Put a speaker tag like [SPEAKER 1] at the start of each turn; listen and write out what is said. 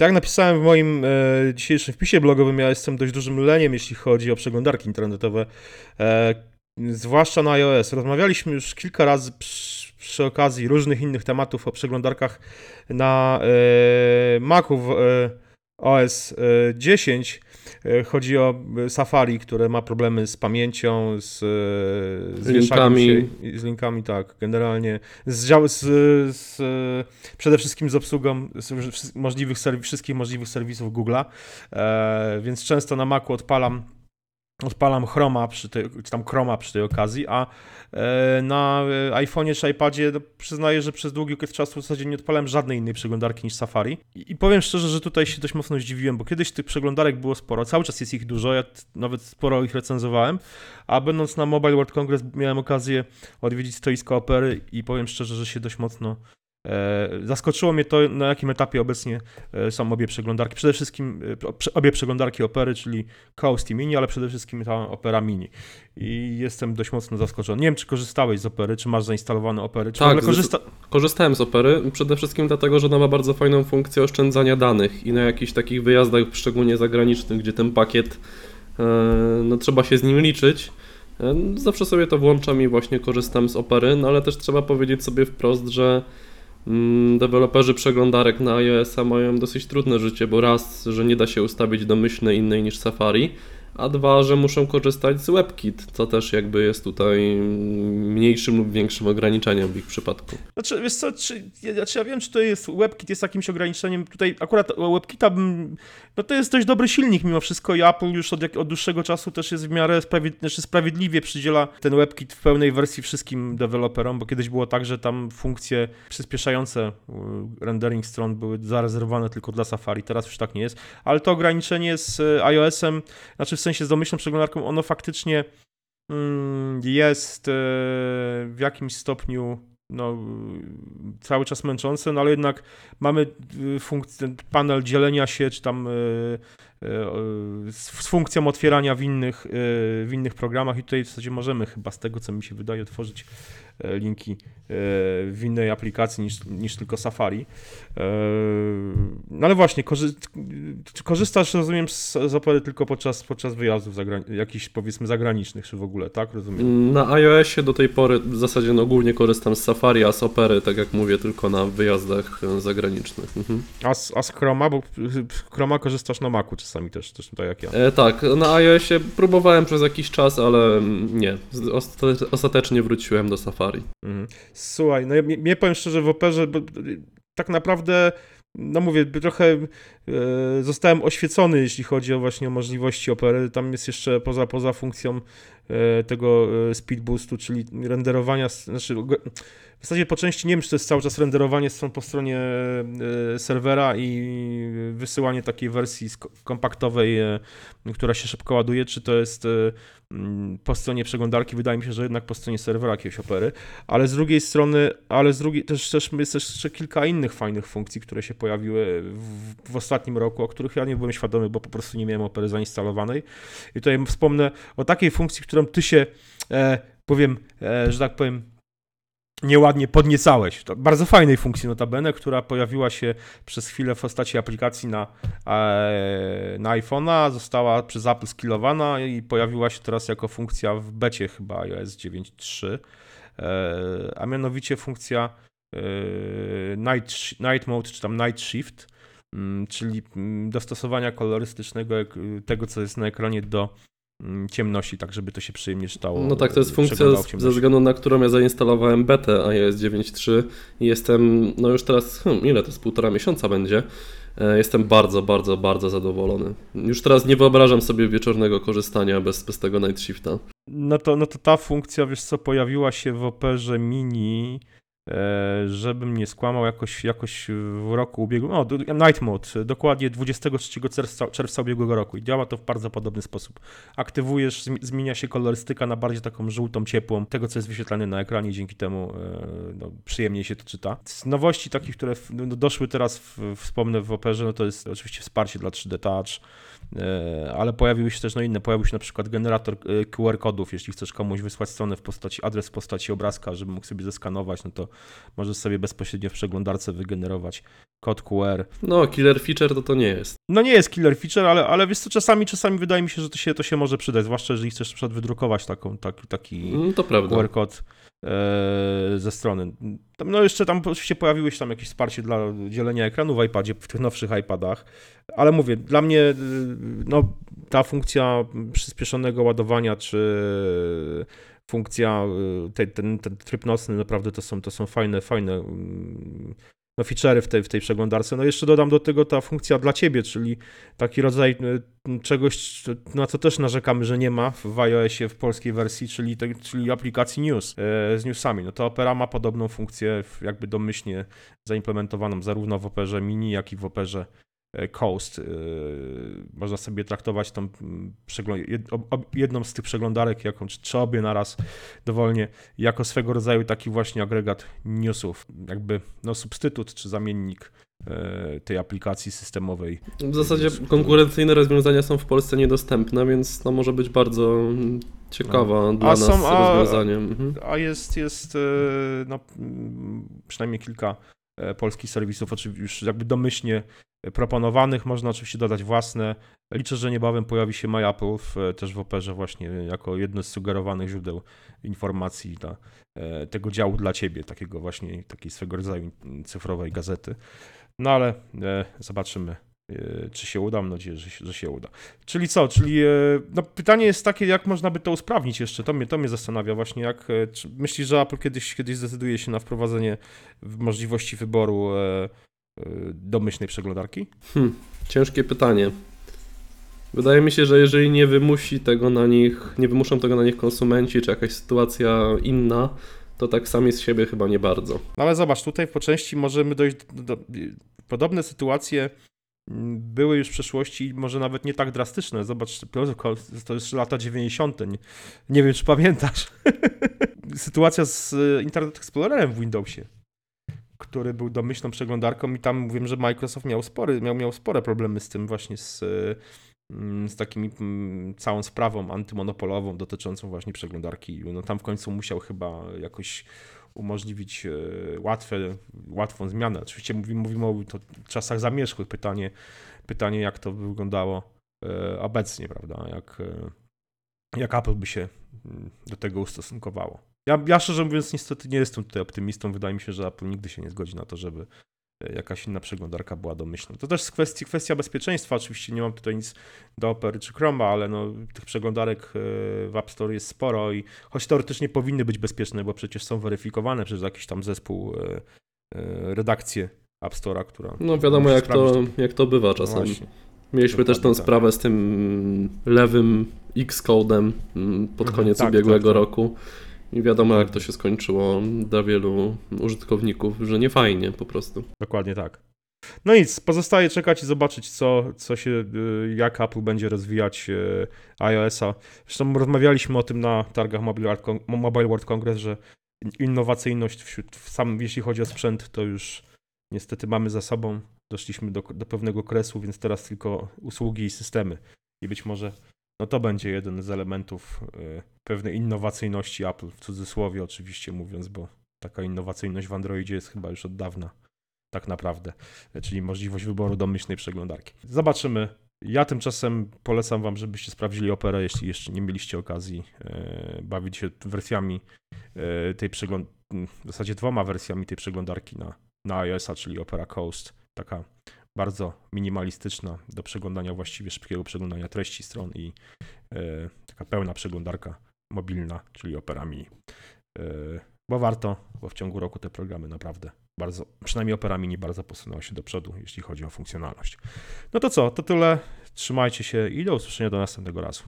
[SPEAKER 1] Tak napisałem w moim e, dzisiejszym wpisie blogowym, ja jestem dość dużym leniem, jeśli chodzi o przeglądarki internetowe, e, zwłaszcza na iOS. Rozmawialiśmy już kilka razy przy, przy okazji różnych innych tematów o przeglądarkach na e, Macu w e, OS 10. E, chodzi o Safari, które ma problemy z pamięcią, z, z
[SPEAKER 2] linkami.
[SPEAKER 1] Się, z linkami, tak, generalnie. Z, dział- z, z, przede wszystkim z obsługą z możliwych wszystkich możliwych serwisów Google'a, e, więc często na Macu odpalam odpalam Chroma przy tej, czy tam Chroma przy tej okazji, a e, na iPhone'ie czy iPadzie no, przyznaję, że przez długi okres czasu w zasadzie nie odpalałem żadnej innej przeglądarki niż Safari. I, powiem szczerze, że tutaj się dość mocno zdziwiłem, bo kiedyś tych przeglądarek było sporo, cały czas jest ich dużo, ja nawet sporo ich recenzowałem, a będąc na Mobile World Congress miałem okazję odwiedzić stoisko Opery i powiem szczerze, że się dość mocno E, zaskoczyło mnie to, na jakim etapie obecnie e, są obie przeglądarki. Przede wszystkim e, obie przeglądarki Opery, czyli Coast i Mini, ale przede wszystkim ta Opera Mini. I jestem dość mocno zaskoczony. Nie wiem, czy korzystałeś z Opery, czy masz zainstalowane Opery, czy
[SPEAKER 2] tak, korzysta... korzystałem z Opery, przede wszystkim dlatego, że ona ma bardzo fajną funkcję oszczędzania danych i na jakichś takich wyjazdach, szczególnie zagranicznych, gdzie ten pakiet, no trzeba się z nim liczyć, zawsze sobie to włączam i właśnie korzystam z Opery, no ale też trzeba powiedzieć sobie wprost, że deweloperzy przeglądarek na iOS-a mają dosyć trudne życie, bo raz, że nie da się ustawić domyślnej innej niż Safari, a dwa, że muszą korzystać z WebKit, co też jakby jest tutaj mniejszym lub większym ograniczeniem w ich przypadku.
[SPEAKER 1] Znaczy, wiesz co, czy, ja, czy ja wiem, czy to jest WebKit jest jakimś ograniczeniem, tutaj akurat WebKita no to jest dość dobry silnik mimo wszystko i Apple już od, od dłuższego czasu też jest w miarę sprawiedli znaczy sprawiedliwie przydziela ten WebKit w pełnej wersji wszystkim deweloperom, bo kiedyś było tak, że tam funkcje przyspieszające y, rendering stron były zarezerwowane tylko dla Safari, teraz już tak nie jest, ale to ograniczenie z y, iOS-em, znaczy w sensie z domyślną przeglądarką, ono faktycznie mm, jest e, w jakimś stopniu no, cały czas męczące, no ale jednak mamy y, funkcję, panel dzielenia się, czy tam e, e, z funkcją otwierania w innych, w innych programach i tutaj w zasadzie możemy chyba z tego, co mi się wydaje, otworzyć linki w innej aplikacji niż, niż tylko Safari. No ale właśnie, korzy korzystasz, rozumiem, z, z Opery tylko podczas, podczas wyjazdów jakichś powiedzmy zagranicznych, czy w ogóle, tak? Rozumiem.
[SPEAKER 2] Na iOSie do tej pory w zasadzie no, głównie korzystam z Safari, a z Opery, tak jak mówię, tylko na wyjazdach e, zagranicznych. Mhm.
[SPEAKER 1] A, z, a z Chroma, bo Chroma korzystasz na Macu czasami też, też tak jak ja.
[SPEAKER 2] E, tak, na iOSie próbowałem przez jakiś czas, ale nie, ostatecznie wróciłem do Safari. Mhm.
[SPEAKER 1] Słuchaj, no ja, mnie powiem szczerze w Operze, bo tak naprawdę no mówię, trochę e, zostałem oświecony, jeśli chodzi o właśnie o możliwości opery. Tam jest jeszcze poza, poza funkcją e, tego e, speed boostu, czyli renderowania, znaczy w zasadzie po części nie wiem, czy to jest cały czas renderowanie stron po stronie e, serwera i wysyłanie takiej wersji kompaktowej, e, która się szybko ładuje, czy to jest e, mm, po stronie przeglądarki, wydaje mi się, że jednak po stronie serwera jakiegoś opery, ale z drugiej strony, ale z drugiej też, też jest jeszcze kilka innych fajnych funkcji, które się pojawiły w, w ostatnim roku, o których ja nie byłem świadomy, bo po prostu nie miałem opery zainstalowanej. I tutaj wspomnę o takiej funkcji, którą ty się e, powiem, e, że tak powiem, nieładnie podniecałeś. To bardzo fajnej funkcji notabene, która pojawiła się przez chwilę w postaci aplikacji na, e, na iPhone'a, została przez Apple skillowana i pojawiła się teraz jako funkcja w becie chyba iOS 9.3, e, a mianowicie funkcja e, night, night Mode czy tam Night Shift, mm, czyli mm, dostosowania kolorystycznego tego, co jest na ekranie do ciemności, tak żeby to się przyjemnie czytało.
[SPEAKER 2] No tak, to jest funkcja ze względu na którą ja zainstalowałem betę iOS 9.3 i jestem, no już teraz, hmm, ile to jest, półtora miesiąca będzie, e, jestem bardzo, bardzo, bardzo zadowolony. Już teraz nie wyobrażam sobie wieczornego korzystania bez, bez tego Night Shifta.
[SPEAKER 1] No to, no to ta funkcja, wiesz co, pojawiła się w Operze Mini żebym nie skłamał, jakoś, jakoś w roku ubiegłym, o, Night Mode, dokładnie 23 czerwca, czerwca ubiegłego roku i działa to w bardzo podobny sposób. Aktywujesz, zmienia się kolorystyka na bardziej taką żółtą, ciepłą, tego co jest wyświetlane na ekranie, dzięki temu e, no, przyjemniej się to czyta. Z nowości takich, które no, doszły teraz, w, wspomnę w Operze, no to jest oczywiście wsparcie dla 3D Touch, e, ale pojawiły się też no inne, pojawił się na przykład generator QR kodów, jeśli chcesz komuś wysłać stronę w postaci, adres w postaci obrazka, żeby mógł sobie zeskanować, no to możesz sobie bezpośrednio w przeglądarce wygenerować kod QR.
[SPEAKER 2] No, killer feature to to nie jest.
[SPEAKER 1] No nie jest killer feature, ale, ale wiesz co, czasami, czasami wydaje mi się, że to się, to się może przydać, zwłaszcza jeżeli chcesz przed wydrukować taką, taki, taki
[SPEAKER 2] prawda.
[SPEAKER 1] QR kod e, ze strony. No jeszcze tam oczywiście pojawiły się tam jakieś wsparcie dla dzielenia ekranu w iPadzie, w tych nowszych iPadach, ale mówię, dla mnie y, no, ta funkcja przyspieszonego ładowania, czy funkcja, y, te, ten, ten tryb nocny, naprawdę to są, to są fajne, fajne mm, no, feature'y w tej, w tej przeglądarce. No jeszcze dodam do tego ta funkcja dla ciebie, czyli taki rodzaj y, czegoś, na co też narzekamy, że nie ma w iOSie w polskiej wersji, czyli, te, czyli aplikacji News e, z newsami. No to Opera ma podobną funkcję jakby domyślnie zaimplementowaną zarówno w Operze Mini, jak i w Operze Coast. E, Można sobie traktować tą jedną z tych przeglądarek, jaką, czy, obie naraz dowolnie, jako swego rodzaju taki właśnie agregat newsów, jakby no substytut czy zamiennik e, tej aplikacji systemowej.
[SPEAKER 2] W zasadzie konkurencyjne rozwiązania są w Polsce niedostępne, więc to może być bardzo ciekawa dla
[SPEAKER 1] A
[SPEAKER 2] nas
[SPEAKER 1] są- a-
[SPEAKER 2] rozwiązaniem. Mhm.
[SPEAKER 1] A jest, jest e, no, przynajmniej kilka e, polskich serwisów, oczywiście już jakby domyślnie proponowanych, można oczywiście dodać własne. Liczę, że niebawem pojawi się MyApple w, też w Operze właśnie jako jedno z sugerowanych źródeł informacji dla e, tego działu dla ciebie, takiego właśnie, takiej swego rodzaju cyfrowej gazety. No ale e, zobaczymy, e, czy się uda. Mam nadzieję, że się, że się uda. Czyli co? Czyli e, no, pytanie jest takie, jak można by to usprawnić jeszcze? To mnie, to mnie zastanawia właśnie, jak e, myślisz, że Apple kiedyś, kiedyś zdecyduje się na wprowadzenie możliwości wyboru e, e, domyślnej przeglądarki?
[SPEAKER 2] Hm, ciężkie pytanie. Wydaje mi się, że jeżeli nie wymusi tego na nich, nie wymuszą tego na nich konsumenci, czy jakaś sytuacja inna, to tak sami z siebie chyba nie bardzo.
[SPEAKER 1] No ale zobacz, tutaj po części możemy dojść do, do podobne sytuacje były już w przeszłości, może nawet nie tak drastyczne. Zobacz, to jest lata 90. Nie, nie wiem, czy pamiętasz. Sytuacja z e, Internet Explorerem w Windowsie, który był domyślną przeglądarką i tam mówiłem, że Microsoft miał, spory, miał, miał spore problemy z tym właśnie z, e, mm, z takimi mm, całą sprawą antymonopolową dotyczącą właśnie przeglądarki. No tam w końcu musiał chyba jakoś umożliwić e, łatwe, łatwą zmianę. Oczywiście mówimy, mówimy o to czasach zamierzchłych. Pytanie, pytanie, jak to by wyglądało e, obecnie, prawda? Jak, e, jak Apple by się mm, do tego ustosunkowało. Ja, ja szczerze mówiąc niestety nie jestem tutaj optymistą. Wydaje mi się, że Apple nigdy się nie zgodzi na to, żeby jakaś inna przeglądarka była domyślna. To też jest kwestia, kwestia bezpieczeństwa. Oczywiście nie mam tutaj nic do Opery czy Chroma, ale no, tych przeglądarek e, w App Store jest sporo i choć teoretycznie powinny być bezpieczne, bo przecież są weryfikowane przez jakiś tam zespół, e, e, redakcję App Store'a, która...
[SPEAKER 2] No wiadomo jak to, jak to bywa
[SPEAKER 1] No
[SPEAKER 2] czasami.
[SPEAKER 1] właśnie.
[SPEAKER 2] Mieliśmy też
[SPEAKER 1] Dokładnie
[SPEAKER 2] tą
[SPEAKER 1] tak.
[SPEAKER 2] sprawę z tym lewym X-codem mm, pod
[SPEAKER 1] Mhm,
[SPEAKER 2] koniec
[SPEAKER 1] tak,
[SPEAKER 2] ubiegłego
[SPEAKER 1] tak, tak.
[SPEAKER 2] roku. I wiadomo jak to się skończyło dla wielu użytkowników, że nie fajnie po prostu.
[SPEAKER 1] Dokładnie tak. No nic, pozostaje czekać i zobaczyć, co, co się, y, jak Apple będzie rozwijać y, iOS-a. Zresztą rozmawialiśmy o tym na targach Mobile World, Congress, że innowacyjność wśród, w samym, jeśli chodzi o sprzęt, to już niestety mamy za sobą. Doszliśmy do, do pewnego kresu, więc teraz tylko usługi i systemy. I być może no to będzie jeden z elementów y, pewnej innowacyjności Apple, w cudzysłowie oczywiście mówiąc, bo taka innowacyjność w Androidzie jest chyba już od dawna tak naprawdę, czyli możliwość wyboru domyślnej przeglądarki. Zobaczymy. Ja tymczasem polecam Wam, żebyście sprawdzili Operę, jeśli jeszcze nie mieliście okazji e, bawić się wersjami e, tej przeglądarki, w zasadzie dwoma wersjami tej przeglądarki na, na iOS-a, czyli Opera Coast, taka bardzo minimalistyczna do przeglądania, właściwie szybkiego przeglądania treści stron i e, taka pełna przeglądarka mobilna, czyli Opera Mini. E, bo warto, bo w ciągu roku te programy naprawdę bardzo, przynajmniej Opera Mini bardzo posunęła się do przodu, jeśli chodzi o funkcjonalność. No to co, to tyle. Trzymajcie się i do usłyszenia do następnego razu.